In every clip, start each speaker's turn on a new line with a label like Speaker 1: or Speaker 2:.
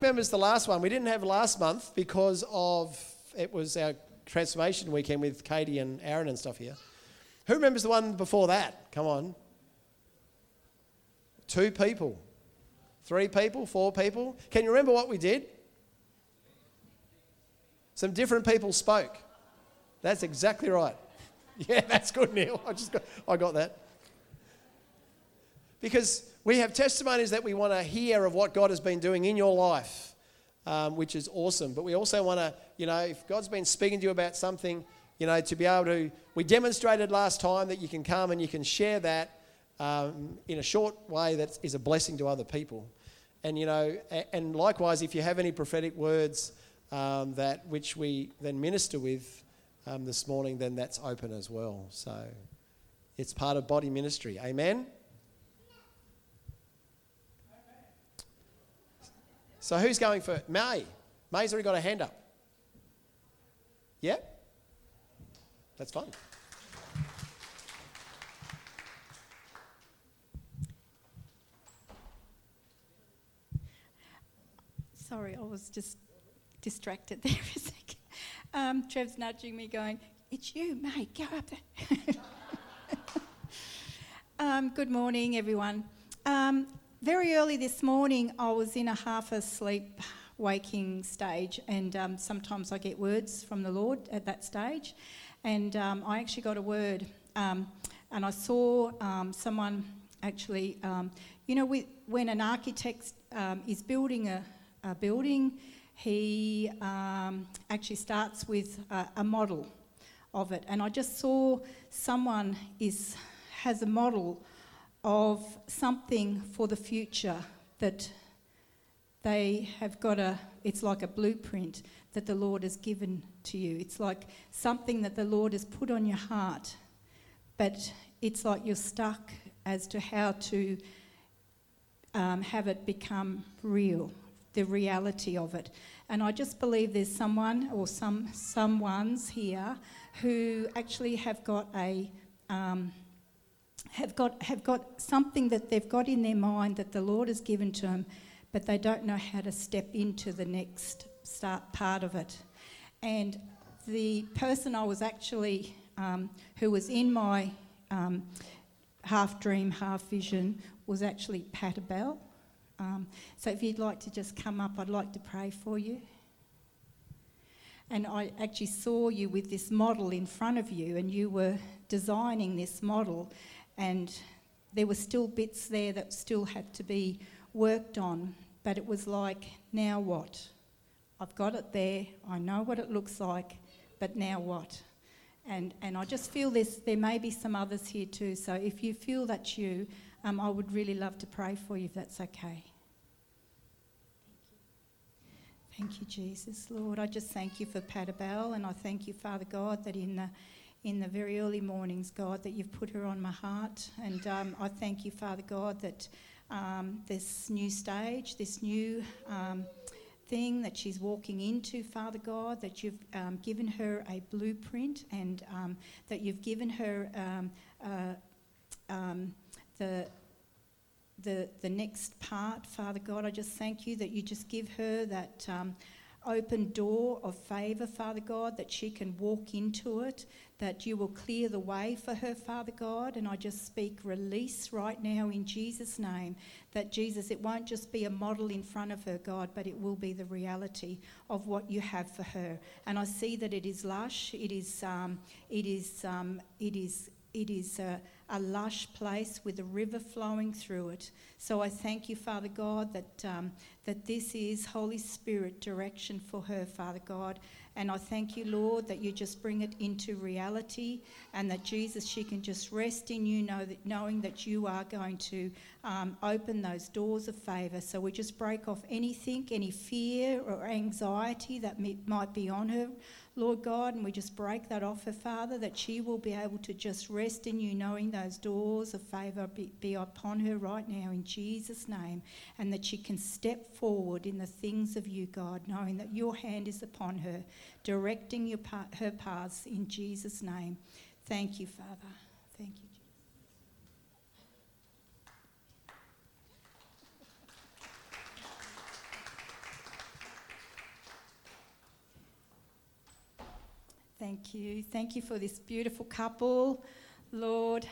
Speaker 1: remembers the last one? We didn't have last month because of it was our transformation weekend with Katie and Aaron and stuff here. Who remembers the one before that? Come on. Two people, three people, four people. Can you remember what we did? Some different people spoke. That's exactly right. Yeah, that's good, Neil. I just got, I got that. Because we have testimonies that we want to hear of what God has been doing in your life, um, which is awesome. But we also want to, you know, if God's been speaking to you about something, you know, to be able to, we demonstrated last time that you can come and you can share that um, in a short way that is a blessing to other people. And, you know, and likewise, if you have any prophetic words um, that which we then minister with um, this morning, then that's open as well. So it's part of body ministry. Amen? So who's going for May? May's already got a hand up. Yep. That's fine.
Speaker 2: Sorry, I was just distracted there for a second. Um, Trev's nudging me, going, It's you, mate, go up there. um, good morning, everyone. Um, very early this morning, I was in a half asleep waking stage, and um, sometimes I get words from the Lord at that stage. And um, I actually got a word, um, and I saw um, someone actually, um, you know, when an architect um, is building a, a building, he actually starts with a, a model of it. And I just saw someone is has a model of something for the future that they have got a, it's like a blueprint that the Lord has given to you. It's like something that the Lord has put on your heart, but it's like you're stuck as to how to um, have it become real, the reality of it. And I just believe there's someone or some someone's here who actually have got a um, have got have got something that they've got in their mind that the Lord has given to them but they don't know how to step into the next start part of it. And the person I was actually, um, who was in my um, half dream, half vision, was actually Pat Bell. Um, so if you'd like to just come up, I'd like to pray for you. And I actually saw you with this model in front of you, and you were designing this model, and there were still bits there that still had to be worked on, but it was like, now what? I've got it there, I know what it looks like, but now what? And, and I just feel this, there may be some others here too, so if you feel that's you, um, I would really love to pray for you if that's okay. Thank you, Jesus, Lord. I just thank you for Patabel, and I thank you, Father God, that in the in the very early mornings, God, that you've put her on my heart, and um, I thank you, Father God, that um, this new stage, this new um, thing that she's walking into, Father God, that you've um, given her a blueprint and um, that you've given her um, uh, the the, the next part, Father God, I just thank you that you just give her that open door of favour, Father God, that she can walk into it, that you will clear the way for her, Father God. And I just speak release right now in Jesus' name that Jesus, it won't just be a model in front of her, God, but it will be the reality of what you have for her. And I see that it is lush, it is, um, it is, um, it is, it is. Uh, a lush place with a river flowing through it. So I thank you, Father God, that, um, that this is Holy Spirit direction for her, Father God. And I thank you, Lord, that you just bring it into reality and that Jesus, she can just rest in you, know that, knowing that you are going to um, open those doors of favour. So we just break off anything, any fear or anxiety that might be on her. Lord God, and we just break that off her, Father, that she will be able to just rest in you, knowing those doors of favour be, be, upon her right now in Jesus' name, and that she can step forward in the things of you, God, knowing that your hand is upon her, directing your, her paths in Jesus' name. Thank you, Father. Thank you. Thank you. Thank you for this beautiful couple. Lord,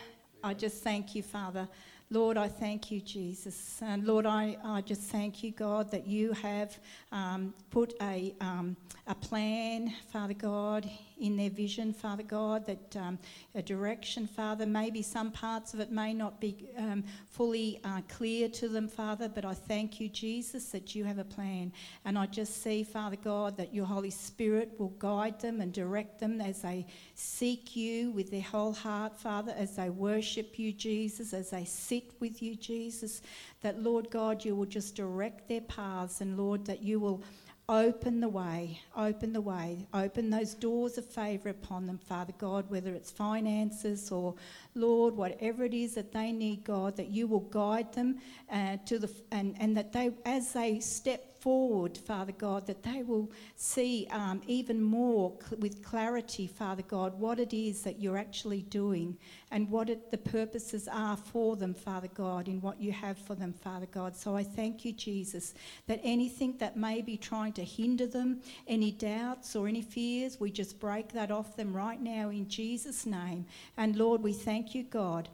Speaker 2: I just thank you, Father. Lord, I thank you, Jesus. And Lord, I, I just thank you, God, that you have um, put a, um, a plan, Father God, in their vision, Father God, that um, a direction, Father. Maybe some parts of it may not be um, fully uh, clear to them, Father, but I thank you, Jesus, that you have a plan. And I just see, Father God, that your Holy Spirit will guide them and direct them as they seek you with their whole heart, Father, as they worship you, Jesus, as they sit with you, Jesus, that, Lord God, you will just direct their paths, and Lord, that you will Open the way, open the way, open those doors of favour upon them, Father God, whether it's finances or, Lord, whatever it is that they need, God, that you will guide them uh, to the, and, and that they, as they step forward, Father God, that they will see um, even more cl- with clarity, Father God, what it is that you're actually doing and what it, the purposes are for them, Father God, in what you have for them, Father God. So I thank you, Jesus, that anything that may be trying to hinder them, any doubts or any fears, we just break that off them right now in Jesus' name. And Lord, we thank you, God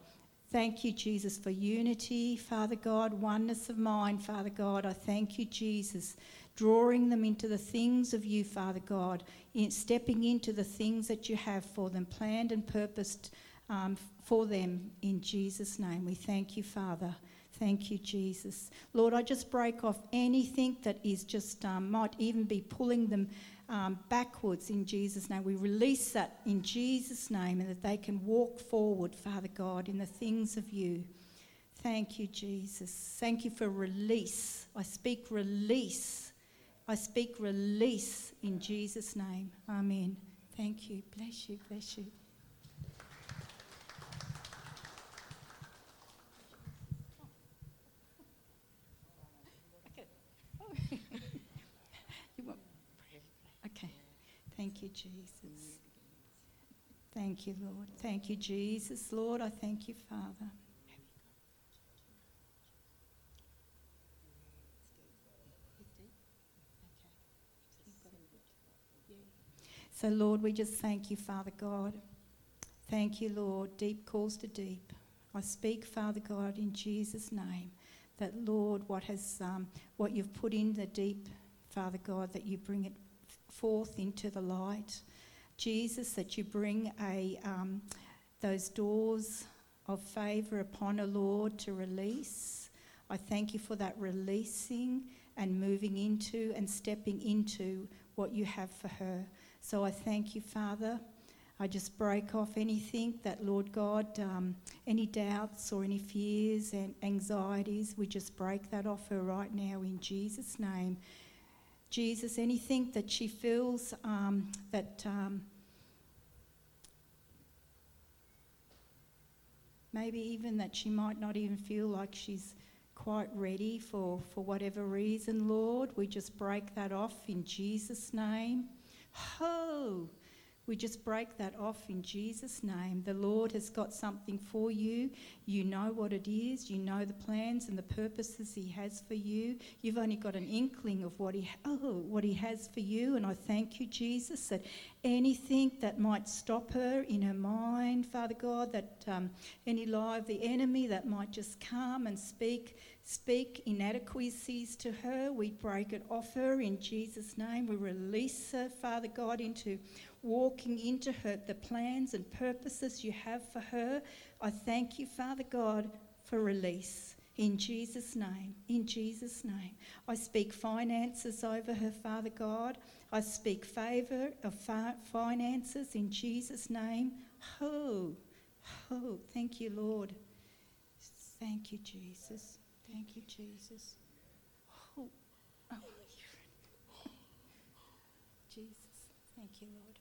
Speaker 2: Thank you, Jesus, for unity, Father God, oneness of mind, Father God. I thank you, Jesus, drawing them into the things of you, Father God, in stepping into the things that you have for them, planned and purposed um, for them in Jesus' name. We thank you, Father. Thank you, Jesus. Lord, I just break off anything that is just um, might even be pulling them um, backwards in Jesus' name. We release that in Jesus' name and that they can walk forward, Father God, in the things of you. Thank you, Jesus. Thank you for release. I speak release. I speak release in Jesus' name. Amen. Thank you. Bless you. Bless you. Thank you, Jesus. Thank you, Lord. Thank you, Jesus. Lord, I thank you, Father. So, Lord, we just thank you, Father God. Thank you, Lord. Deep calls to deep. I speak, Father God, in Jesus' name, that Lord, what has um, what you've put in the deep, Father God, that you bring it forth into the light. Jesus, that you bring a, um, those doors of favour upon a Lord to release. I thank you for that releasing and moving into and stepping into what you have for her. So I thank you, Father. I just break off anything that, Lord God, um, any doubts or any fears and anxieties, we just break that off her right now in Jesus' name. Jesus, anything that she feels um, that um, maybe even that she might not even feel like she's quite ready for, for whatever reason, Lord, we just break that off in Jesus' name. Ho! We just break that off in Jesus' name. The Lord has got something for you. You know what it is. You know the plans and the purposes He has for you. You've only got an inkling of what He oh, what He has for you. And I thank you, Jesus, that anything that might stop her in her mind, Father God, that um, any lie of the enemy that might just come and speak speak inadequacies to her, we break it off her in Jesus' name. We release her, Father God, into walking into her, the plans and purposes you have for her. I thank you, Father God, for release. In Jesus' name, in Jesus' name. I speak finances over her, Father God. I speak favour of finances in Jesus' name. Oh, oh, thank you, Lord. Thank you, Jesus. Thank you, Jesus. Oh, oh. Jesus. Thank you, Lord.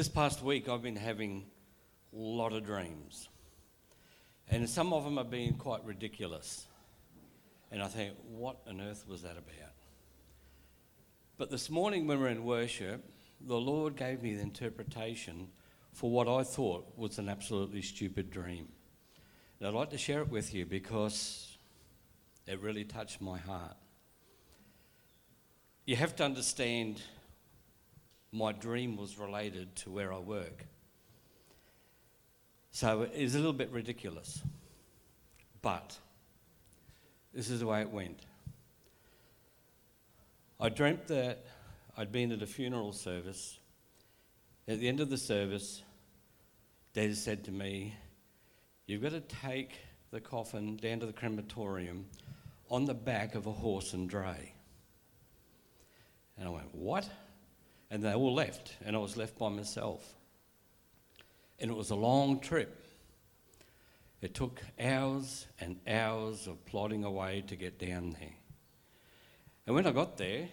Speaker 3: This past week, I've been having a lot of dreams. And some of them have been quite ridiculous. And I think, what on earth was that about? But this morning, when we we're in worship, the Lord gave me the interpretation for what I thought was an absolutely stupid dream. And I'd like to share it with you because it really touched my heart. You have to understand my dream was related to where I work. So it is a little bit ridiculous. But this is the way it went. I dreamt that I'd been at a funeral service. At the end of the service, Dad said to me, You've got to take the coffin down to the crematorium on the back of a horse and dray. And I went, What? And they all left, and I was left by myself. And it was a long trip. It took hours and hours of plodding away to get down there. And when I got there,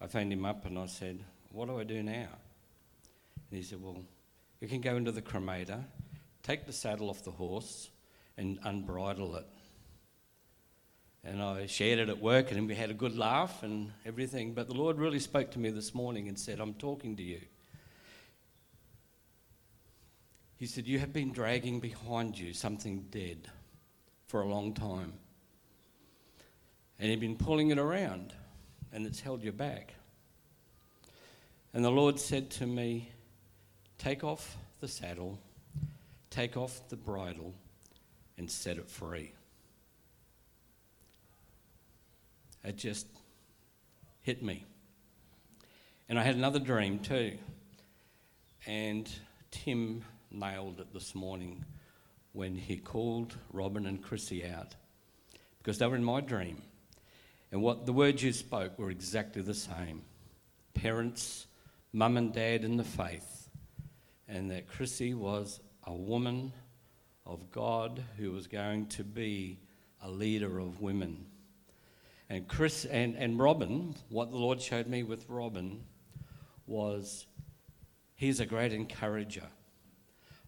Speaker 3: I phoned him up and I said, What do I do now? And he said, Well, you can go into the cremator, take the saddle off the horse, and unbridle it. And I shared it at work, and we had a good laugh and everything. But the Lord really spoke to me this morning and said, I'm talking to you. He said, You have been dragging behind you something dead for a long time. And you've been pulling it around, and it's held you back. And the Lord said to me, Take off the saddle, take off the bridle, and set it free. It just hit me. And I had another dream too. And Tim nailed it this morning when he called Robin and Chrissy out because they were in my dream. And what the words you spoke were exactly the same parents, mum and dad in the faith, and that Chrissy was a woman of God who was going to be a leader of women. And Chris and, and Robin, what the Lord showed me with Robin was he's a great encourager.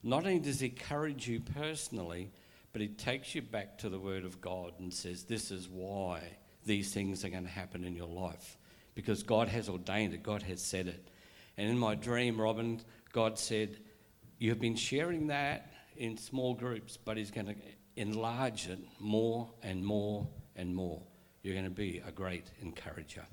Speaker 3: Not only does he encourage you personally, but he takes you back to the Word of God and says, This is why these things are going to happen in your life. Because God has ordained it, God has said it. And in my dream, Robin, God said, You have been sharing that in small groups, but He's going to enlarge it more and more and more. You're going to be a great encourager.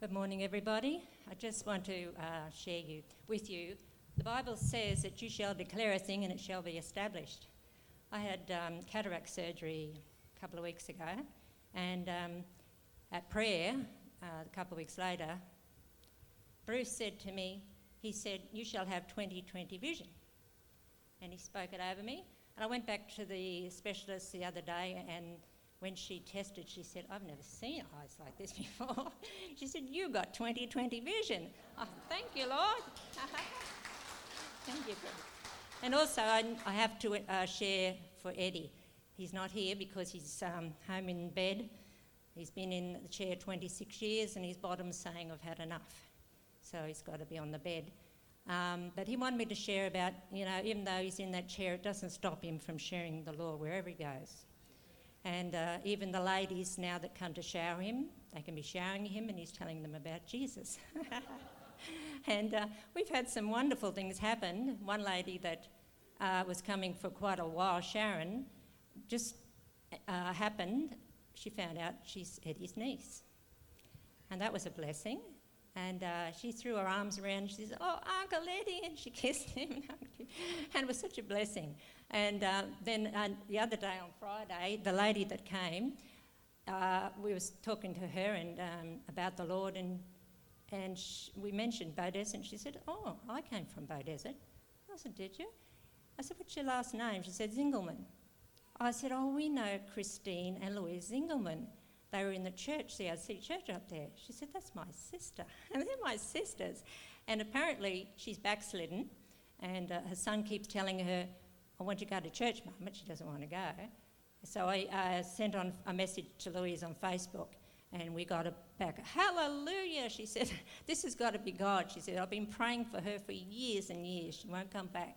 Speaker 4: Good morning, everybody. I just want to uh, share you with you. The Bible says that you shall declare a thing and it shall be established. I had um, cataract surgery a couple of weeks ago, and um, at prayer uh, a couple of weeks later, Bruce said to me, he said, You shall have 20/20 vision. And he spoke it over me. And I went back to the specialist the other day and when she tested, she said, I've never seen eyes like this before. she said, You got 20 20 vision. Oh, thank you, Lord. thank you. And also, I, I have to uh, share for Eddie. He's not here because he's um, home in bed. He's been in the chair 26 years and his bottom's saying, I've had enough. So he's got to be on the bed. Um, but he wanted me to share about, you know, even though he's in that chair, it doesn't stop him from sharing the law wherever he goes. And uh, even the ladies now that come to shower him, they can be showering him and he's telling them about Jesus. and uh, we've had some wonderful things happen. One lady that uh, was coming for quite a while, Sharon, just uh, happened, she found out she's Eddie's niece. And that was a blessing. And uh, she threw her arms around. She said, "Oh, Uncle Eddie," and she kissed him, and it was such a blessing. And uh, then uh, the other day on Friday, the lady that came, uh, we was talking to her and um, about the Lord, and and we mentioned Beaudesert, and she said, "Oh, I came from Beaudesert." I said, "Did you?" I said, "What's your last name?" She said, "Zingelman." I said, "Oh, we know Christine and Louise Zingelman." They were in the church, the CRC church up there. She said, That's my sister. And they're my sisters. And apparently she's backslidden, and uh, her son keeps telling her, I want you to go to church, Mum, but she doesn't want to go. So I uh, sent on a message to Louise on Facebook, And we got her back. Hallelujah, she said. This has got to be God. She said, I've been praying for her for years and years. She won't come back.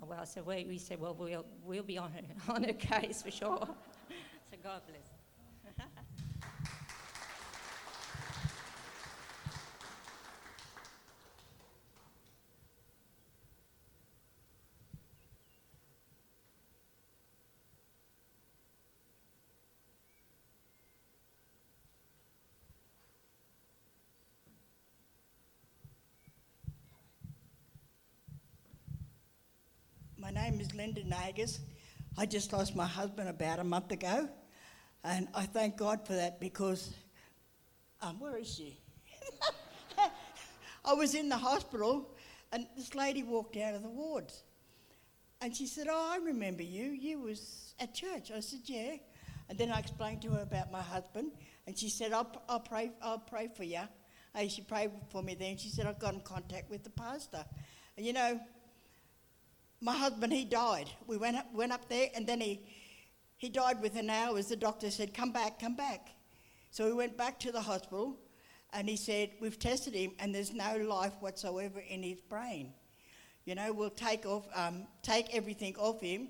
Speaker 4: Well, so we, we said, well, we'll, we'll be on her, on her case for sure. so God bless.
Speaker 5: My name is Linda Nagas. I just lost my husband about a month ago, and I thank God for that because, um, where is she? I was in the hospital, and this lady walked out of the wards, and she said, "Oh, I remember you. You was at church." I said, "Yeah," and then I explained to her about my husband, and she said, "I'll, I'll pray. I'll pray for you." And she prayed for me. Then she said, "I've got in contact with the pastor," and you know my husband, he died. We went up, went up there, and then he, he died within hours. The doctor said, Come back, come back. So we went back to the hospital, and he said, We've tested him, and there's no life whatsoever in his brain. You know, we'll take, off, um, take everything off him.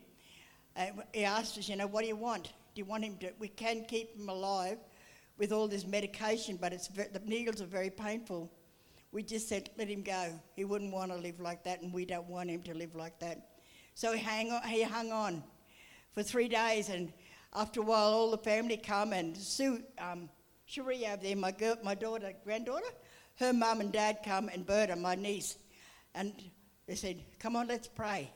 Speaker 5: And he asked us, You know, what do you want? Do you want him to? We can keep him alive with all this medication, but it's, the needles are very painful we just said, let him go. He wouldn't want to live like that, and we don't want him to live like that. So he, hang on, he hung on for three days, and after a while, all the family come, and Sue, um, over there, my, girl, my daughter, granddaughter, her mum and dad come, and Berta, my niece, and they said, come on, let's pray.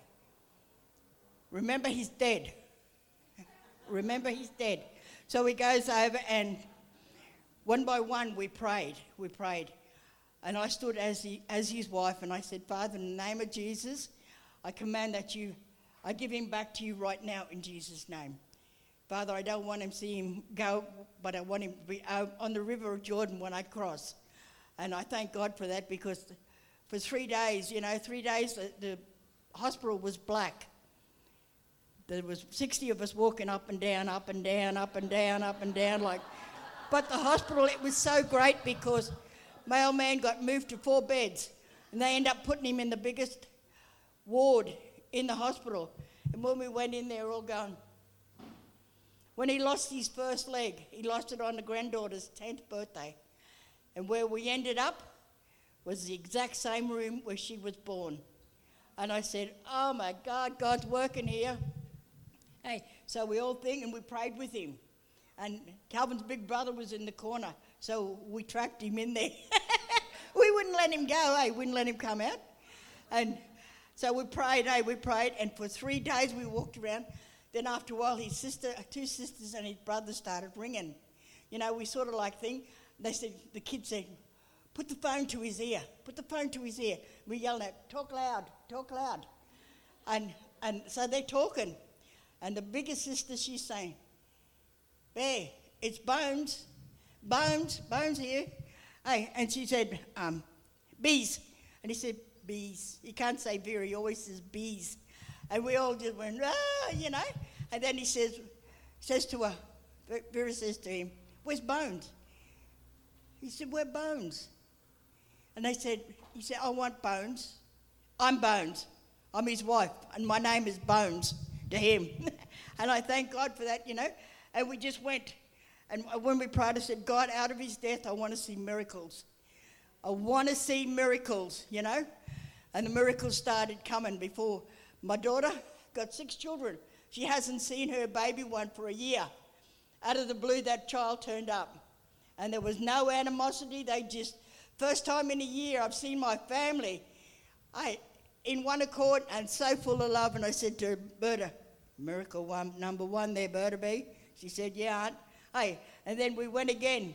Speaker 5: Remember, he's dead. Remember, he's dead. So he goes over, and one by one, we prayed. We prayed. And I stood as, he, as his wife and I said, Father, in the name of Jesus, I command that you, I give him back to you right now in Jesus' name. Father, I don't want him to see him go, but I want him to be on the river of Jordan when I cross. And I thank God for that because for three days, you know, three days, the, the hospital was black. There was 60 of us walking up and down, up and down, up and down, up and down, like. But the hospital, it was so great because my old man got moved to four beds, and they end up putting him in the biggest ward in the hospital. And when we went in there, all gone. When he lost his first leg, he lost it on the granddaughter's 10th birthday. And where we ended up was the exact same room where she was born. And I said, Oh my God, God's working here. Hey, so we all think and we prayed with him. And Calvin's big brother was in the corner. So we tracked him in there. we wouldn't let him go, eh? Wouldn't let him come out. And so we prayed, eh? We prayed, and for three days we walked around. Then after a while, his sister, two sisters, and his brother started ringing. You know, we sort of like think. They said, the kid said, put the phone to his ear. Put the phone to his ear. We yelled out, talk loud, talk loud. And, and so they're talking. And the bigger sister, she's saying, Bear, it's Bones. Bones, Bones here. Hey, and she said, um, bees. And he said, bees. He can't say beer, he always says bees. And we all just went, ah, you know. And then he says, says to her, Vera says to him, where's Bones? He said, where Bones? And they said, he said, I want Bones. I'm Bones. I'm his wife, and my name is Bones to him. and I thank God for that, you know. And we just went and when we prayed, I said, God, out of his death, I want to see miracles. I want to see miracles, you know? And the miracles started coming before my daughter got six children. She hasn't seen her baby one for a year. Out of the blue, that child turned up. And there was no animosity. They just, first time in a year, I've seen my family I, in one accord and so full of love. And I said to her, Berta, miracle one, number one there, Berta B. She said, Yeah, Aunt. Hey, and then we went again.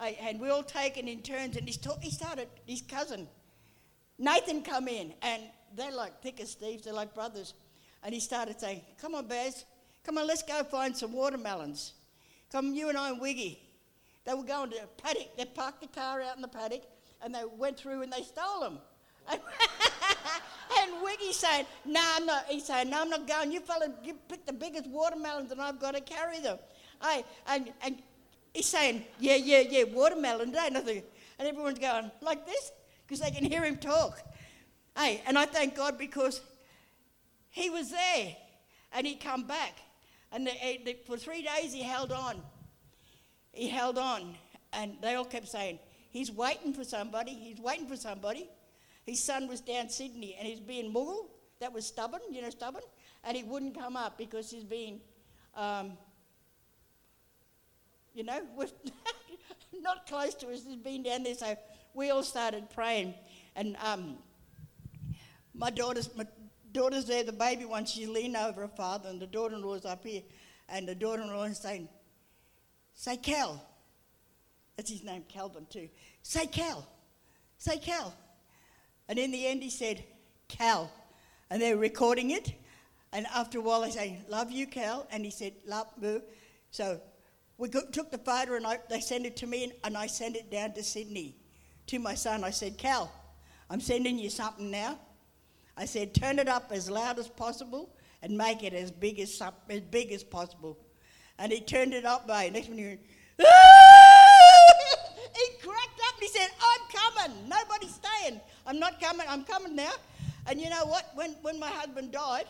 Speaker 5: Hey, and we all taken in turns, and he started, his cousin, Nathan, come in, and they're like thick as thieves, they're like brothers. And he started saying, Come on, Baz, come on, let's go find some watermelons. Come, you and I and Wiggy. They were going to a paddock. They parked the car out in the paddock, and they went through and they stole them. and Wiggy saying, No, nah, I'm not. He's saying, No, I'm not going. You fella, you pick the biggest watermelons, and I've got to carry them. I, and, and he's saying, yeah, yeah, yeah, watermelon. And, I think, and everyone's going like this because they can hear him talk. Hey, and I thank God because he was there and he come back. And the, eh, the, for three days he held on. He held on. And they all kept saying, he's waiting for somebody. He's waiting for somebody. His son was down Sydney and he's being muggle. That was stubborn, you know, stubborn. And he wouldn't come up because he's being, um, you know, not close to us. He's been down there. So we all started praying. And um, my daughter's, my daughter's there, the baby one, she leaned over her father, and the daughter-in-law law's up here. And the daughter in law is saying, Say Cal. That's his name, Calvin, too. Say Cal. Say Cal. And in the end, he said, Cal. And they were recording it. And after a while, they say, Love you, Cal. And he said, Love you. So we took the photo and I, they sent it to me, and, and I sent it down to Sydney to my son. I said, Cal, I'm sending you something now. I said, turn it up as loud as possible and make it as big as, as big as possible. And he turned it up, mate. Next minute, he went, he cracked up and he said, I'm coming. Nobody's staying. I'm not coming. I'm coming now. And you know what? When, when my husband died,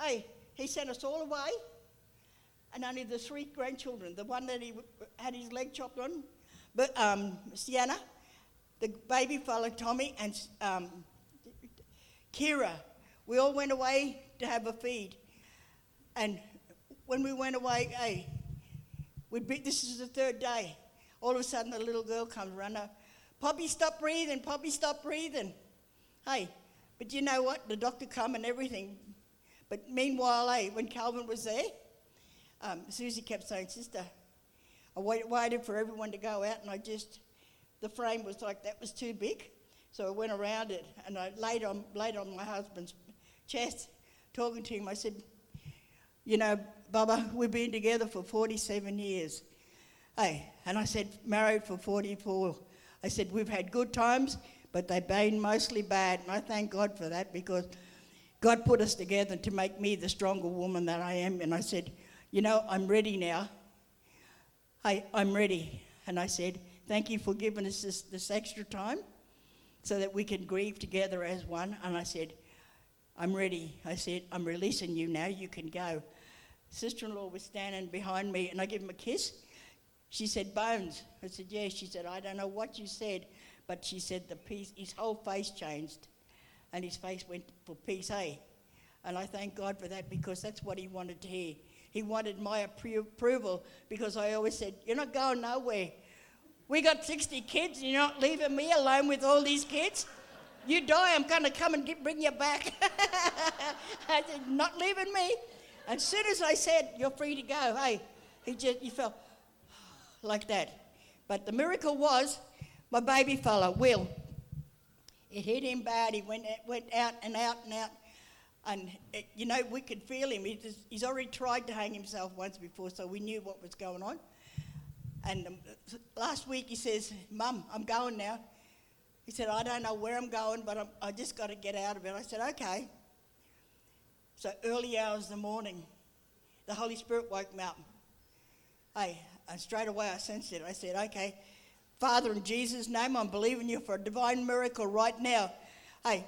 Speaker 5: hey, he sent us all away. And only the three grandchildren, the one that he had his leg chopped on, but um, Sienna, the baby fellow Tommy, and um, Kira, we all went away to have a feed. And when we went away, hey, we be, this is the third day. All of a sudden, the little girl comes running up. Poppy, stop breathing. Poppy, stop breathing. Hey, but you know what? The doctor come and everything. But meanwhile, hey, when Calvin was there, um, Susie kept saying, Sister, I wait, waited for everyone to go out, and I just, the frame was like, that was too big. So I went around it, and I laid on, laid on my husband's chest, talking to him. I said, You know, Bubba, we've been together for 47 years. Hey, and I said, married for 44. I said, we've had good times, but they've been mostly bad. And I thank God for that because God put us together to make me the stronger woman that I am. And I said, you know, I'm ready now. Hey, I'm ready. And I said, thank you for giving us this, this extra time so that we can grieve together as one. And I said, I'm ready. I said, I'm releasing you now. You can go sister in law was standing behind me and I gave him a kiss. She said, Bones. I said, Yeah. She said, I don't know what you said, but she said the peace, his whole face changed and his face went for peace, hey? And I thank God for that because that's what he wanted to hear. He wanted my approval because I always said, You're not going nowhere. We got 60 kids, you're not leaving me alone with all these kids. You die, I'm going to come and get, bring you back. I said, Not leaving me. As soon as I said, You're free to go, hey, he just, he felt like that. But the miracle was my baby fella, Will. It hit him bad. He went, went out and out and out. And, it, you know, we could feel him. He just, he's already tried to hang himself once before, so we knew what was going on. And um, last week he says, Mum, I'm going now. He said, I don't know where I'm going, but I'm, I just got to get out of it. I said, okay. So early hours of the morning, the Holy Spirit woke me up. Hey, and straight away I sensed it. I said, okay, Father, in Jesus' name, I'm believing you for a divine miracle right now. Hey,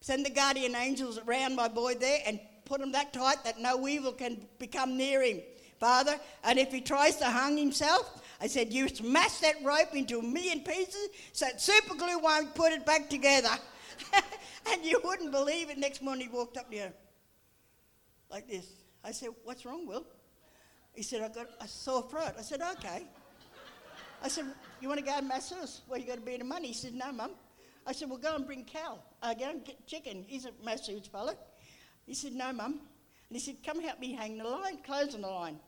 Speaker 5: send the guardian angels around my boy there and put him that tight that no evil can become near him. Father, and if he tries to hang himself, I said, you smash that rope into a million pieces so super glue won't put it back together. and you wouldn't believe it. Next morning he walked up here like this. I said, What's wrong, Will? He said, I got a sore throat. I said, Okay. I said, You want to go and masseuse? Well, you got a bit the money. He said, No, Mum. I said, Well, go and bring Cal. Get chicken. He's a masseuse fellow. He said, No, Mum. And he said, Come help me hang the line, clothes on the line.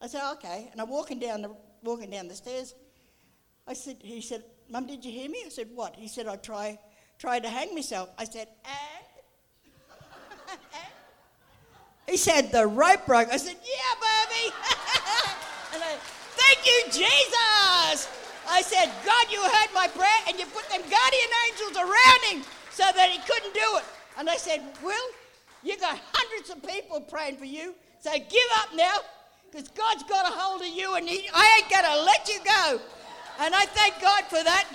Speaker 5: I said, Okay. And I'm walking down the, walking down the stairs. I said, He said, Mum, did you hear me? I said, What? He said, I try, try to hang myself. I said, And? He said, The rope broke. I said, Yeah, baby. and I, Thank you, Jesus. I said, God, you heard my prayer and you put them guardian angels around him so that he couldn't do it. And I said, Will, you got hundreds of people praying for you, so give up now. because God's got a hold of you and he, I ain't going to let you go. And I thank God for that.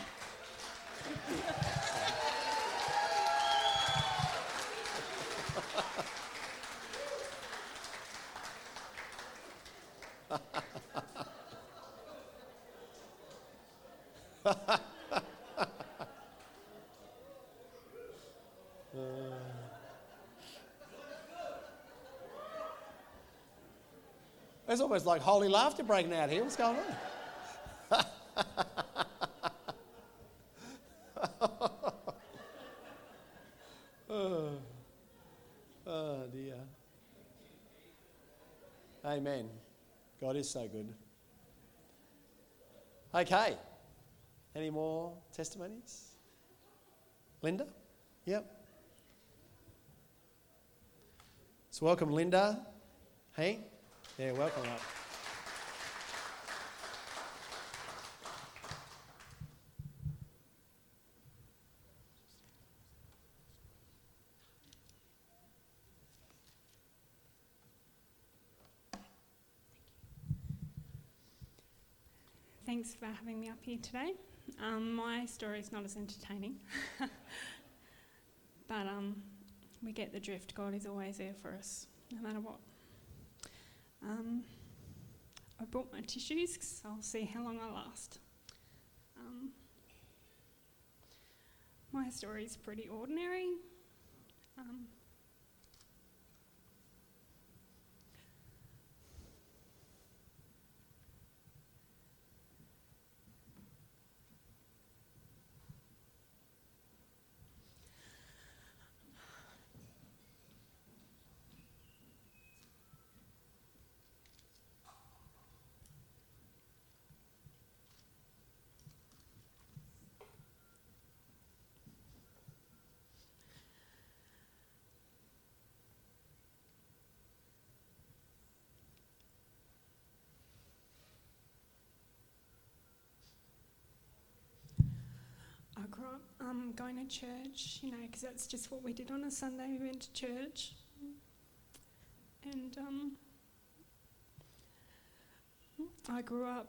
Speaker 1: It's almost like holy laughter breaking out here. What's going on? oh, oh dear. Amen. God is so good. Okay. Any more testimonies? Linda? Yep. So welcome, Linda. Hey? Yeah, welcome up.
Speaker 6: Thanks for having me up here today. Um, my story is not as entertaining, but um, we get the drift. God is always there for us, no matter what. Um, I brought my tissues because I'll see how long I last. Um, my story is pretty ordinary. Um, I grew up um, going to church, you know, because that's just what we did on a Sunday. We went to church. And um, I grew up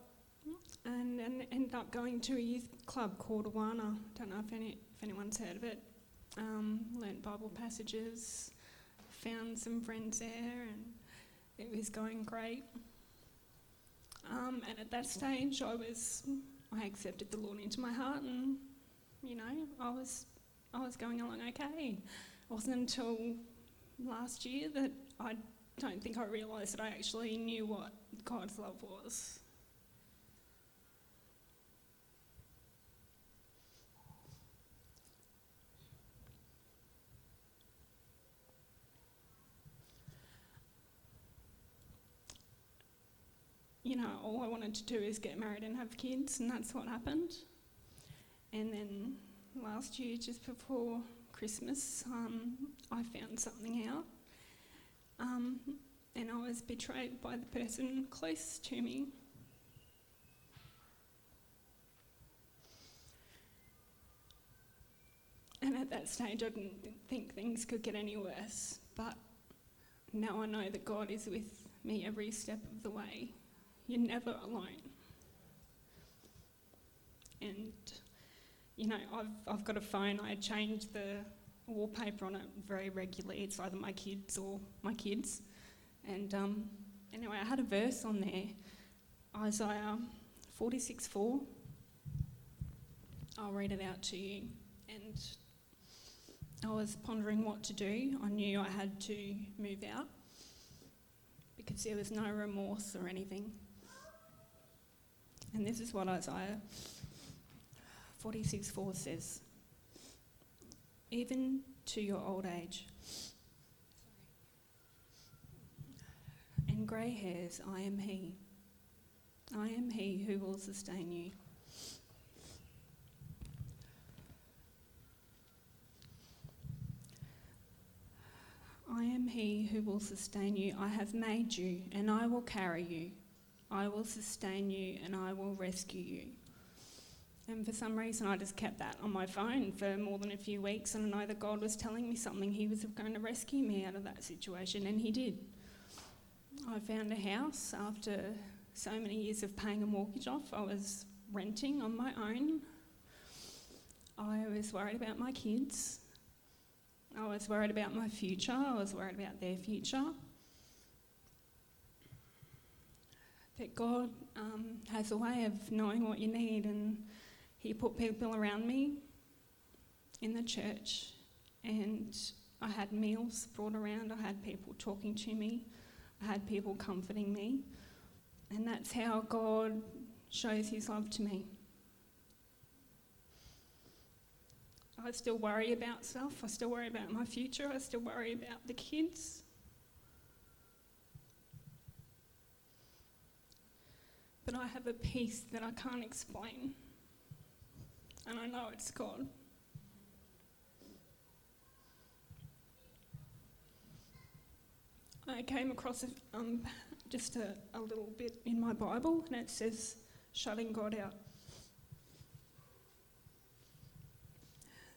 Speaker 6: and, and ended up going to a youth club called Awana. Don't know if, any, if anyone's heard of it. Um, learnt Bible passages, found some friends there, and it was going great. Um, and at that stage, I was I accepted the Lord into my heart, and you know, I was I was going along okay. It wasn't until last year that I don't think I realised that I actually knew what God's love was. You know, all I wanted to do is get married and have kids, and that's what happened. And then last year, just before Christmas, um, I found something out. Um, and I was betrayed by the person close to me. And at that stage, I didn't think things could get any worse. But now I know that God is with me every step of the way. You're never alone. And you know, I've, I've got a phone, I change the wallpaper on it very regularly. It's either my kids or my kids. And um, anyway, I had a verse on there Isaiah 46 4. I'll read it out to you. And I was pondering what to do. I knew I had to move out because there was no remorse or anything. And this is what Isaiah 46 4 says, Even to your old age and grey hairs, I am He. I am He who will sustain you. I am He who will sustain you. I have made you, and I will carry you. I will sustain you, and I will rescue you. And for some reason, I just kept that on my phone for more than a few weeks, and I know that God was telling me something. He was going to rescue me out of that situation, and He did. I found a house after so many years of paying a mortgage off. I was renting on my own. I was worried about my kids. I was worried about my future. I was worried about their future. But God um, has a way of knowing what you need, and He put people around me in the church, and I had meals brought around, I had people talking to me, I had people comforting me, and that's how God shows His love to me. I still worry about stuff, I still worry about my future, I still worry about the kids. But I have a peace that I can't explain, and I know it's God. I came across um, just a, a little bit in my Bible, and it says, shutting God out.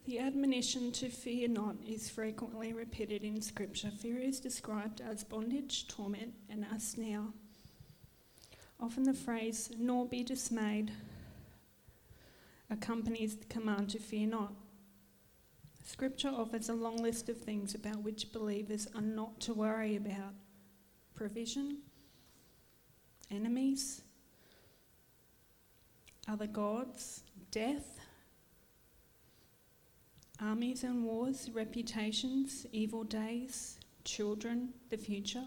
Speaker 6: The admonition to fear not is frequently repeated in Scripture. Fear is described as bondage, torment, and a snare. Often the phrase, nor be dismayed, accompanies the command to fear not. Scripture offers a long list of things about which believers are not to worry about provision, enemies, other gods, death, armies and wars, reputations, evil days, children, the future,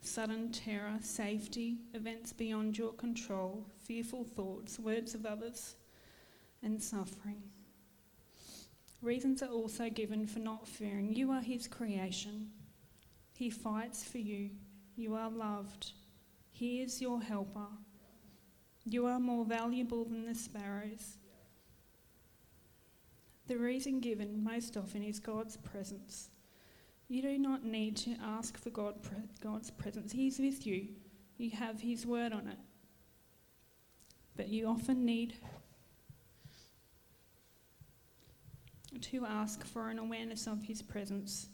Speaker 6: sudden terror, safety, events beyond your control, fearful thoughts, words of others, and suffering. Reasons are also given for not fearing. You are His creation. He fights for you. You are loved. He is your helper. You are more valuable than the sparrows. The reason given most often is God's presence. You do not need to ask for God, God's presence. He's with you. You have His word on it. But you often need to ask for an awareness of His presence.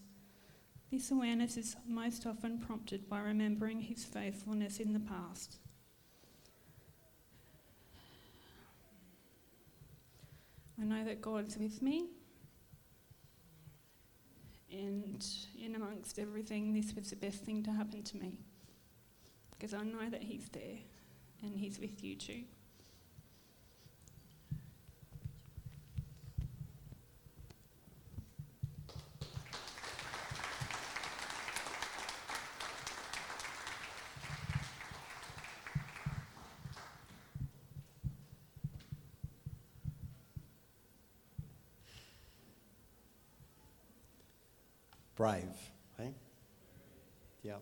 Speaker 6: This awareness is most often prompted by remembering His faithfulness in the past. I know that God's with me, and in amongst everything, this was the best thing to happen to me because I know that He's there and He's with you too.
Speaker 1: Brave. Hey? Yeah.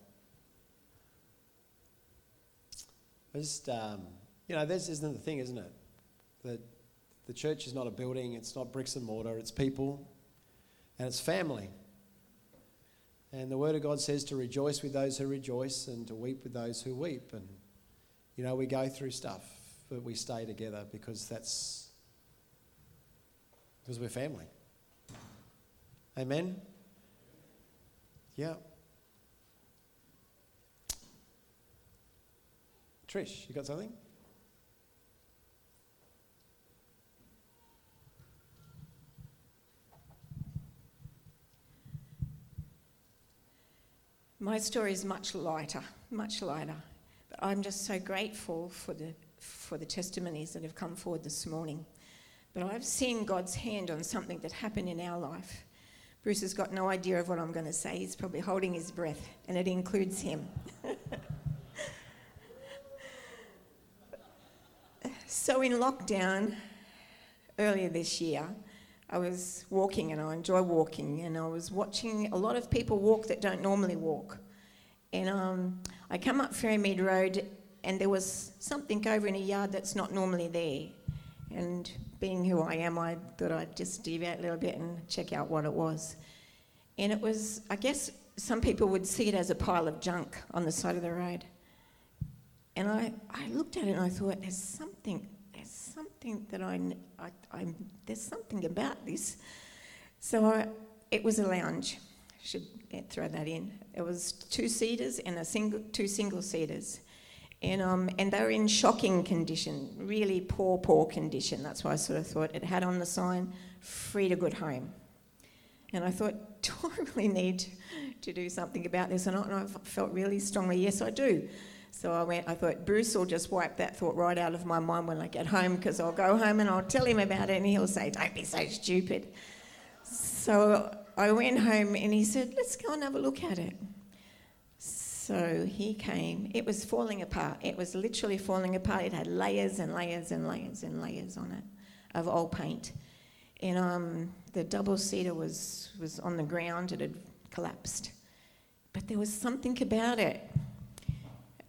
Speaker 1: Just, um, you know, this isn't the thing, isn't it? That the church is not a building, it's not bricks and mortar, it's people and it's family. And the Word of God says to rejoice with those who rejoice and to weep with those who weep. And, you know, we go through stuff, but we stay together because that's because we're family. Amen? Yeah. Trish, you got something?
Speaker 7: My story is much lighter, much lighter. But I'm just so grateful for the, for the testimonies that have come forward this morning. But I've seen God's hand on something that happened in our life Bruce has got no idea of what I'm going to say. He's probably holding his breath, and it includes him. so, in lockdown earlier this year, I was walking, and I enjoy walking, and I was watching a lot of people walk that don't normally walk. And um, I come up Ferrymead Road, and there was something over in a yard that's not normally there. And being who I am, I thought I'd just deviate a little bit and check out what it was. And it was, I guess some people would see it as a pile of junk on the side of the road. And I, I looked at it and I thought, there's something, there's something that I, I, I there's something about this. So I, it was a lounge, should throw that in. It was two seaters and a single, two single seaters. And, um, and they were in shocking condition, really poor, poor condition. That's why I sort of thought it had on the sign, free to good home. And I thought, do I really need to do something about this or not? And I felt really strongly, yes, I do. So I went, I thought, Bruce will just wipe that thought right out of my mind when I get home because I'll go home and I'll tell him about it and he'll say, don't be so stupid. So I went home and he said, let's go and have a look at it. So he came. It was falling apart. It was literally falling apart. It had layers and layers and layers and layers on it of old paint. And um, the double seater was, was on the ground. It had collapsed. But there was something about it.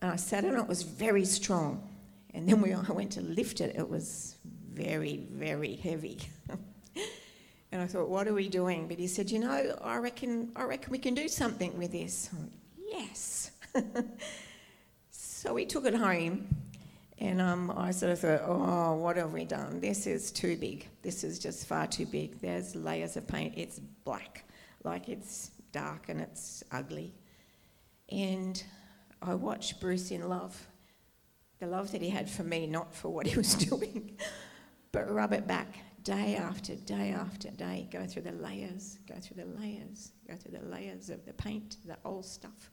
Speaker 7: And I sat on it. It was very strong. And then when I went to lift it, it was very, very heavy. and I thought, what are we doing? But he said, you know, I reckon, I reckon we can do something with this. yes. So we took it home, and um, I sort of thought, oh, what have we done? This is too big. This is just far too big. There's layers of paint. It's black, like it's dark and it's ugly. And I watched Bruce in love, the love that he had for me, not for what he was doing, but rub it back day after day after day, go through the layers, go through the layers, go through the layers of the paint, the old stuff.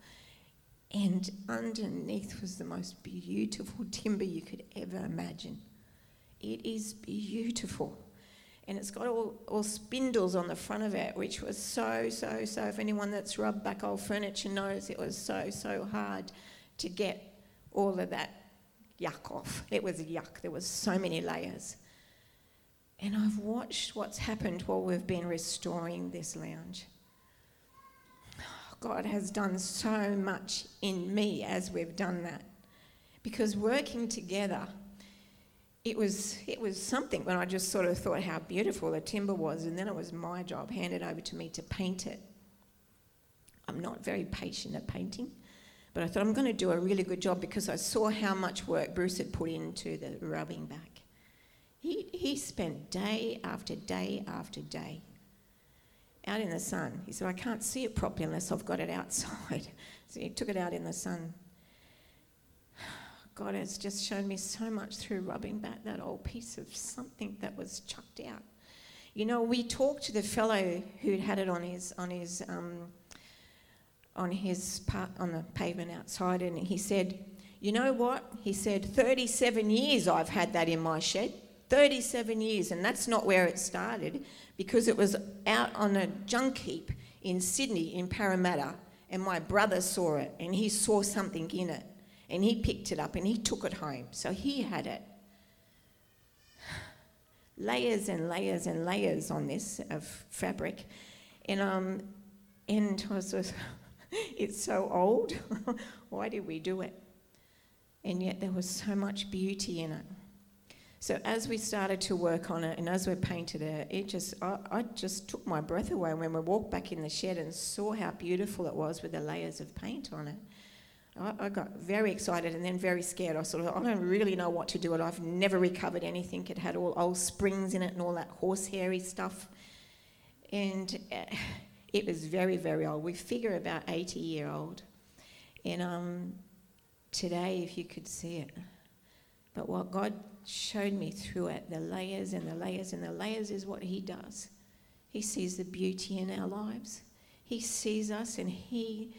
Speaker 7: And underneath was the most beautiful timber you could ever imagine. It is beautiful. And it's got all, all spindles on the front of it, which was so, so, so. If anyone that's rubbed back old furniture knows, it was so, so hard to get all of that yuck off. It was yuck. There was so many layers. And I've watched what's happened while we've been restoring this lounge. God has done so much in me as we've done that. Because working together, it was, it was something when I just sort of thought how beautiful the timber was, and then it was my job, handed over to me to paint it. I'm not very patient at painting, but I thought I'm going to do a really good job because I saw how much work Bruce had put into the rubbing back. He, he spent day after day after day out in the sun. He said, I can't see it properly unless I've got it outside. So he took it out in the sun. God has just shown me so much through rubbing back that old piece of something that was chucked out. You know, we talked to the fellow who'd had it on his on his um, on his part on the pavement outside, and he said, "You know what?" He said, "37 years I've had that in my shed. 37 years, and that's not where it started because it was out on a junk heap in Sydney, in Parramatta, and my brother saw it and he saw something in it and he picked it up and he took it home. So he had it. Layers and layers and layers on this of fabric. And, um, and I was just, it's so old. Why did we do it? And yet there was so much beauty in it. So as we started to work on it and as we painted it, it just I, I, just took my breath away when we walked back in the shed and saw how beautiful it was with the layers of paint on it. I, I got very excited and then very scared. I sort of I don't really know what to do it. I've never recovered anything. It had all old springs in it and all that horsehairy stuff, and uh, it was very very old. We figure about 80 year old, and um, today if you could see it. But what God showed me through it the layers and the layers and the layers is what He does. He sees the beauty in our lives. He sees us and He,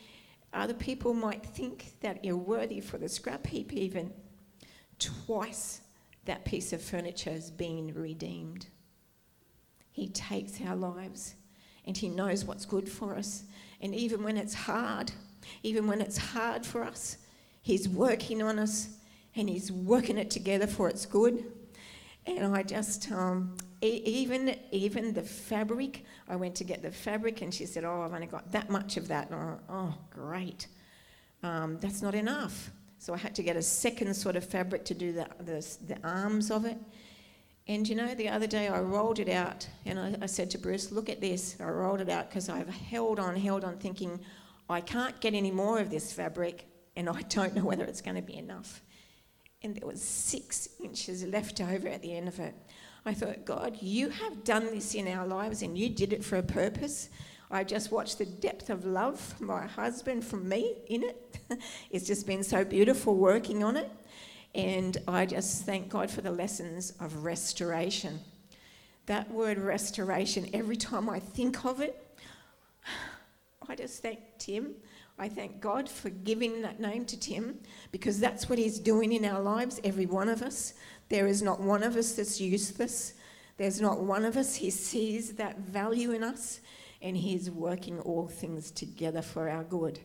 Speaker 7: other people might think that you're worthy for the scrap heap, even. Twice that piece of furniture has been redeemed. He takes our lives and He knows what's good for us. And even when it's hard, even when it's hard for us, He's working on us and He's working it together for its good. And I just, um, even even the fabric, I went to get the fabric, and she said, "Oh, I've only got that much of that." And I went, "Oh, great, um, that's not enough." So I had to get a second sort of fabric to do the, the, the arms of it. And you know, the other day I rolled it out, and I, I said to Bruce, "Look at this." I rolled it out because I've held on, held on, thinking, "I can't get any more of this fabric, and I don't know whether it's going to be enough." And there was six inches left over at the end of it. I thought, God, you have done this in our lives and you did it for a purpose. I just watched the depth of love from my husband from me in it. it's just been so beautiful working on it. And I just thank God for the lessons of restoration. That word restoration, every time I think of it, I just thank Tim. I thank God for giving that name to Tim because that's what he's doing in our lives, every one of us. There is not one of us that's useless. There's not one of us. He sees that value in us and He's working all things together for our good.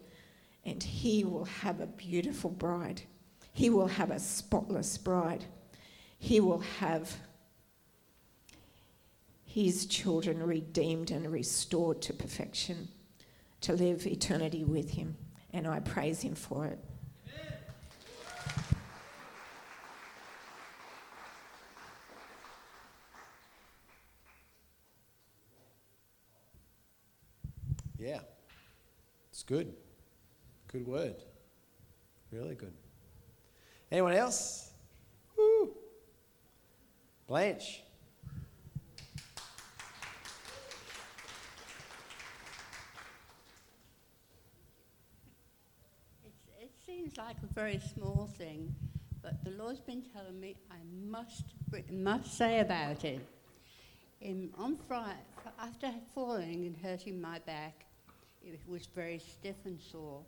Speaker 7: And He will have a beautiful bride. He will have a spotless bride. He will have His children redeemed and restored to perfection to live eternity with Him. And I praise Him for it.
Speaker 1: Yeah. It's good. Good word. Really good. Anyone else? Woo. Blanche.
Speaker 8: It's, it seems like a very small thing, but the Lord's been telling me I must, must say about it. In, on Friday, after falling and hurting my back, it was very stiff and sore.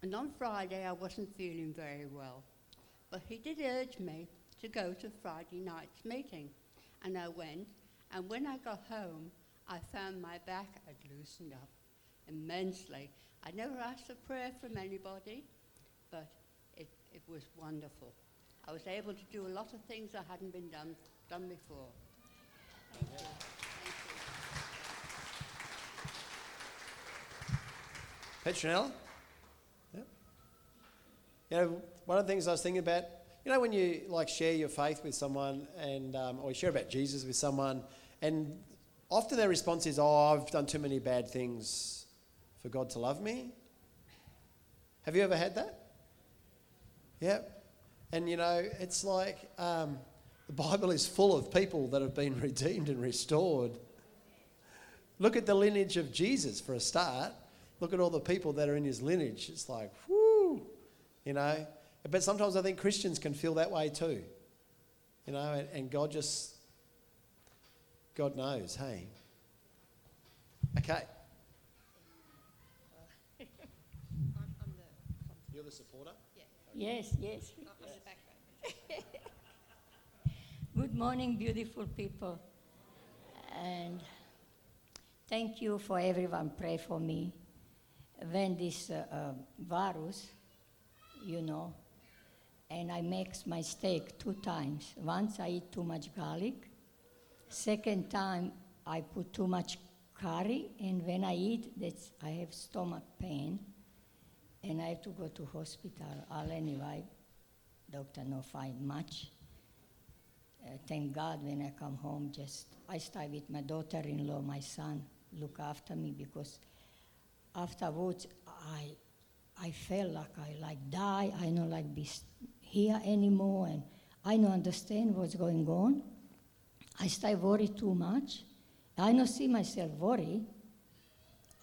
Speaker 8: And on Friday, I wasn't feeling very well. But he did urge me to go to Friday night's meeting. And I went. And when I got home, I found my back had loosened up immensely. I never asked a prayer from anybody, but it, it was wonderful. I was able to do a lot of things that hadn't been done, done before. Thank you.
Speaker 1: Petronella? Yep. You know, one of the things I was thinking about, you know, when you like share your faith with someone and, um, or you share about Jesus with someone, and often their response is, oh, I've done too many bad things for God to love me. Have you ever had that? Yep. And, you know, it's like um, the Bible is full of people that have been redeemed and restored. Look at the lineage of Jesus for a start look at all the people that are in his lineage. It's like, whoo, you know. But sometimes I think Christians can feel that way too, you know, and, and God just, God knows, hey. Okay. You're the supporter?
Speaker 9: Yes, yes. Good morning, beautiful people. And thank you for everyone pray for me when this uh, uh, virus, you know, and I make my mistake two times. Once I eat too much garlic. Second time I put too much curry, and when I eat, that's, I have stomach pain, and I have to go to hospital. I'll anyway, doctor no find much. Uh, thank God when I come home, just I stay with my daughter-in-law, my son, look after me because afterwards I I felt like I like die. I don't like be here anymore, and I don't understand what's going on. I start worry too much. I don't see myself worry.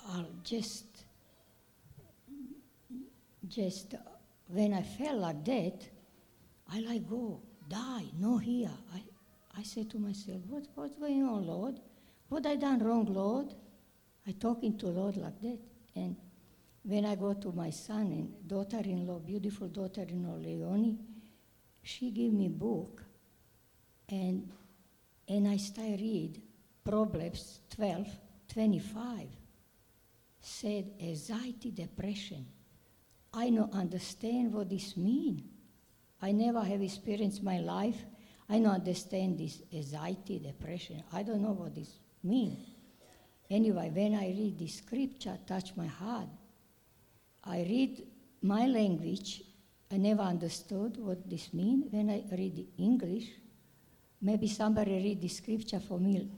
Speaker 9: I'll just just when I felt like that, I like go die, no here. I I say to myself, what what's going on, Lord? What I done wrong, Lord? I talking to Lord like that. And when I go to my son and daughter-in-law, beautiful daughter-in-law Leonie, she gave me book, and and I start read Proverbs 12, 25. Said anxiety, depression. I don't understand what this mean. I never have experienced my life. I don't understand this anxiety, depression. I don't know what this mean. Anyway, when I read the scripture, touch my heart. I read my language. I never understood what this means. When I read the English, maybe somebody read the scripture for me.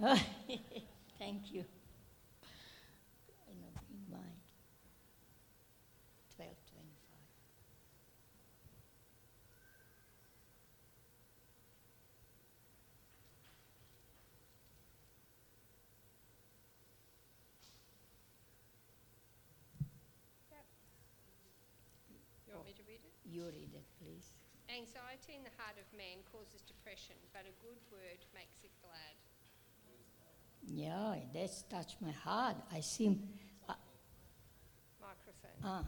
Speaker 9: Thank you.
Speaker 10: me to read it?
Speaker 8: You read it, please.
Speaker 10: Anxiety in the heart of man causes depression, but a good word makes it glad.
Speaker 9: Yeah, that's touched my heart. I see. Uh,
Speaker 10: Microphone.
Speaker 9: ah,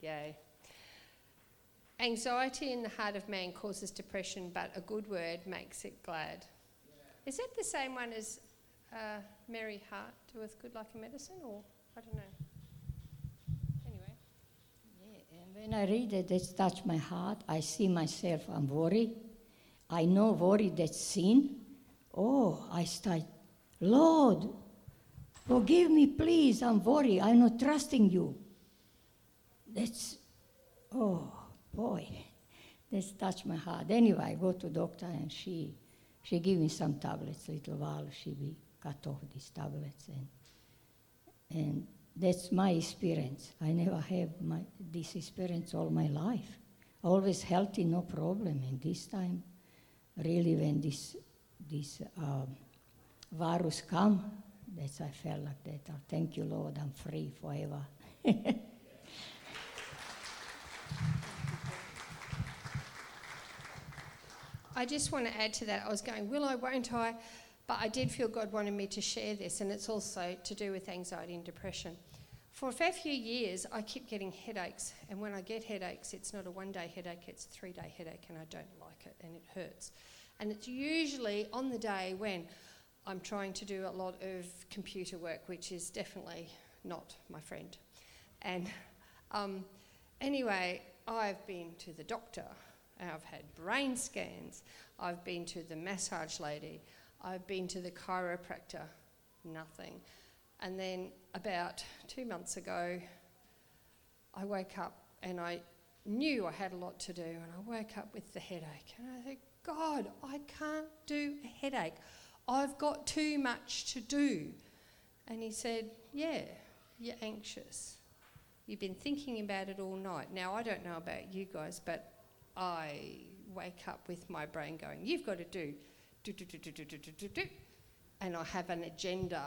Speaker 10: Yay. Anxiety in the heart of man causes depression, but a good word makes it glad. Is that the same one as uh, Merry Heart with Good Luck and Medicine, or I don't know? Anyway,
Speaker 9: yeah, and when I read it, it touched my heart. I see myself. I'm worried. I know worry that's sin. Oh, I start, Lord, forgive me, please. I'm worried. I'm not trusting you. That's, oh boy, that's touched my heart. Anyway, I go to doctor and she, she give me some tablets. A little while she be cut off these tablets and, and that's my experience. I never have my, this experience all my life. Always healthy, no problem. And this time, really, when this this um, virus come, that's I felt like that. Oh, thank you, Lord. I'm free forever.
Speaker 10: I just want to add to that. I was going, will I, won't I? But I did feel God wanted me to share this, and it's also to do with anxiety and depression. For a fair few years, I keep getting headaches, and when I get headaches, it's not a one day headache, it's a three day headache, and I don't like it, and it hurts. And it's usually on the day when I'm trying to do a lot of computer work, which is definitely not my friend. And um, anyway, I've been to the doctor, I've had brain scans, I've been to the massage lady, I've been to the chiropractor, nothing. And then about two months ago, I woke up and I knew I had a lot to do, and I woke up with the headache. And I think, God, I can't do a headache. I've got too much to do. And he said, Yeah, you're anxious. You've been thinking about it all night. Now, I don't know about you guys, but I wake up with my brain going, You've got to do, do, do, do, do, do, do, do, do. And I have an agenda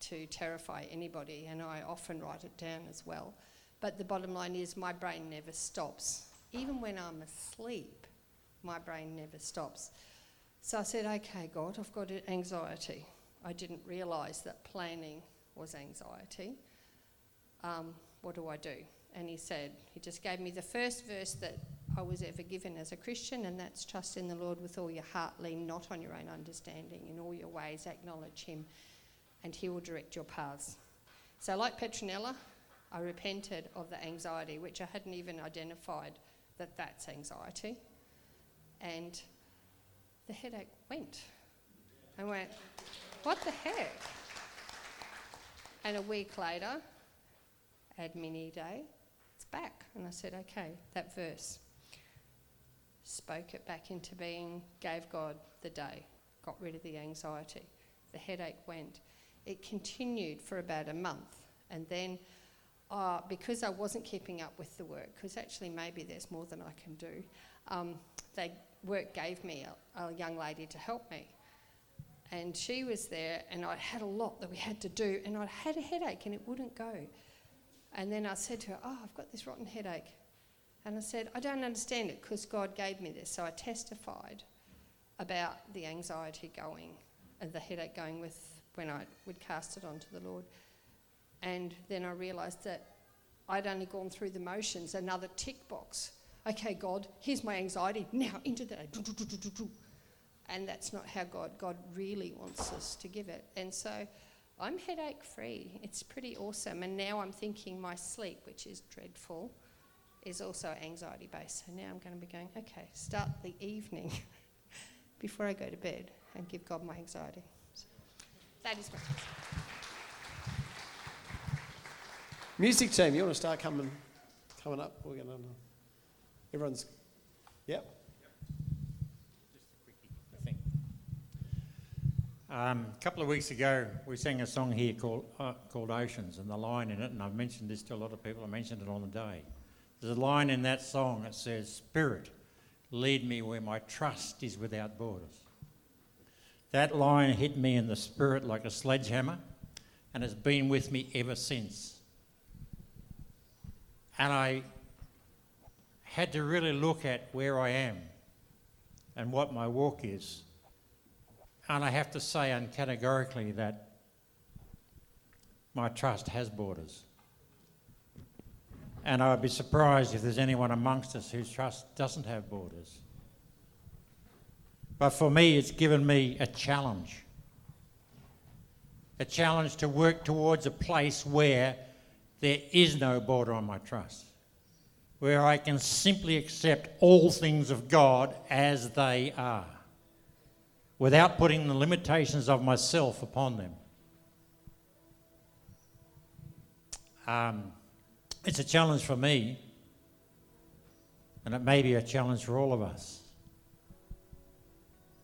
Speaker 10: to terrify anybody, and I often write it down as well. But the bottom line is, my brain never stops. Even when I'm asleep, my brain never stops. So I said, Okay, God, I've got anxiety. I didn't realise that planning was anxiety. Um, what do I do? And he said, He just gave me the first verse that I was ever given as a Christian, and that's trust in the Lord with all your heart, lean not on your own understanding. In all your ways, acknowledge Him, and He will direct your paths. So, like Petronella, I repented of the anxiety, which I hadn't even identified that that's anxiety. And the headache went. I went, what the heck? And a week later, admin day, it's back. And I said, okay, that verse. Spoke it back into being, gave God the day, got rid of the anxiety. The headache went. It continued for about a month. And then, uh, because I wasn't keeping up with the work, because actually maybe there's more than I can do, um, they, work gave me a, a young lady to help me. And she was there, and I had a lot that we had to do, and I had a headache, and it wouldn't go. And then I said to her, Oh, I've got this rotten headache. And I said, I don't understand it because God gave me this. So I testified about the anxiety going and the headache going with when I would cast it onto the Lord. And then I realised that I'd only gone through the motions, another tick box. Okay, God, here's my anxiety. Now into that. And that's not how God, God really wants us to give it. And so I'm headache free. It's pretty awesome. And now I'm thinking my sleep, which is dreadful, is also anxiety based. So now I'm going to be going, okay, start the evening before I go to bed and give God my anxiety. So that is my
Speaker 1: Music team, you want to start coming, coming up? We're going to. Everyone's. Yep.
Speaker 11: Um, a couple of weeks ago, we sang a song here called, uh, called Oceans, and the line in it, and I've mentioned this to a lot of people, I mentioned it on the day. There's a line in that song that says, Spirit, lead me where my trust is without borders. That line hit me in the spirit like a sledgehammer and has been with me ever since. And I had to really look at where I am and what my walk is. And I have to say uncategorically that my trust has borders. And I would be surprised if there's anyone amongst us whose trust doesn't have borders. But for me, it's given me a challenge. A challenge to work towards a place where there is no border on my trust, where I can simply accept all things of God as they are, without putting the limitations of myself upon them. Um, it's a challenge for me, and it may be a challenge for all of us.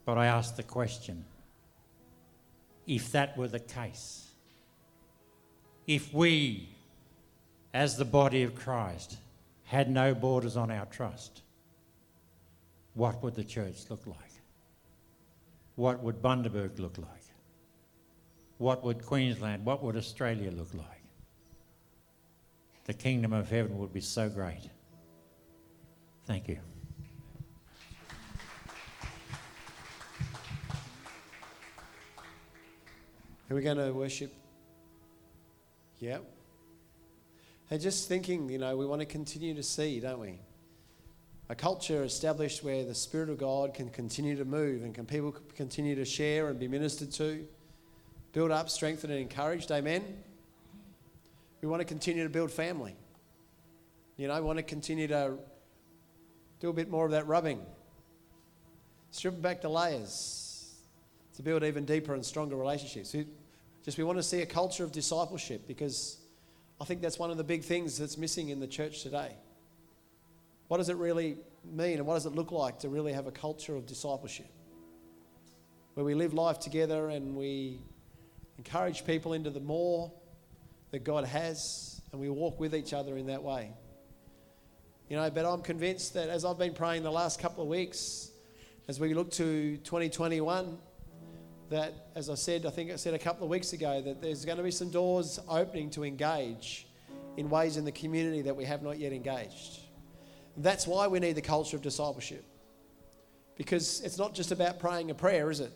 Speaker 11: But I ask the question if that were the case, if we, as the body of Christ, had no borders on our trust, what would the church look like? What would Bundaberg look like? What would Queensland, what would Australia look like? The kingdom of heaven would be so great. Thank you.
Speaker 1: Are we going to worship? Yep. And just thinking, you know, we want to continue to see, don't we? A culture established where the Spirit of God can continue to move and can people continue to share and be ministered to, build up, strengthen, and encouraged. Amen. We want to continue to build family. You know, we want to continue to do a bit more of that rubbing, stripping back the layers to build even deeper and stronger relationships. Just we want to see a culture of discipleship because I think that's one of the big things that's missing in the church today. What does it really mean and what does it look like to really have a culture of discipleship? Where we live life together and we encourage people into the more that God has and we walk with each other in that way. You know, but I'm convinced that as I've been praying the last couple of weeks, as we look to 2021, that, as I said, I think I said a couple of weeks ago, that there's going to be some doors opening to engage in ways in the community that we have not yet engaged. That's why we need the culture of discipleship. Because it's not just about praying a prayer, is it?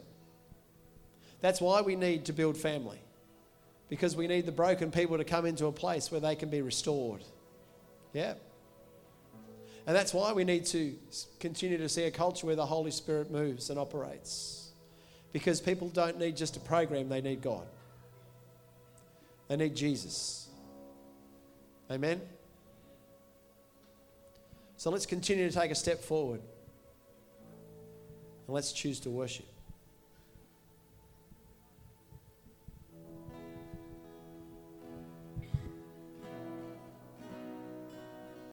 Speaker 1: That's why we need to build family. Because we need the broken people to come into a place where they can be restored. Yeah. And that's why we need to continue to see a culture where the Holy Spirit moves and operates. Because people don't need just a program, they need God. They need Jesus. Amen? So let's continue to take a step forward. And let's choose to worship.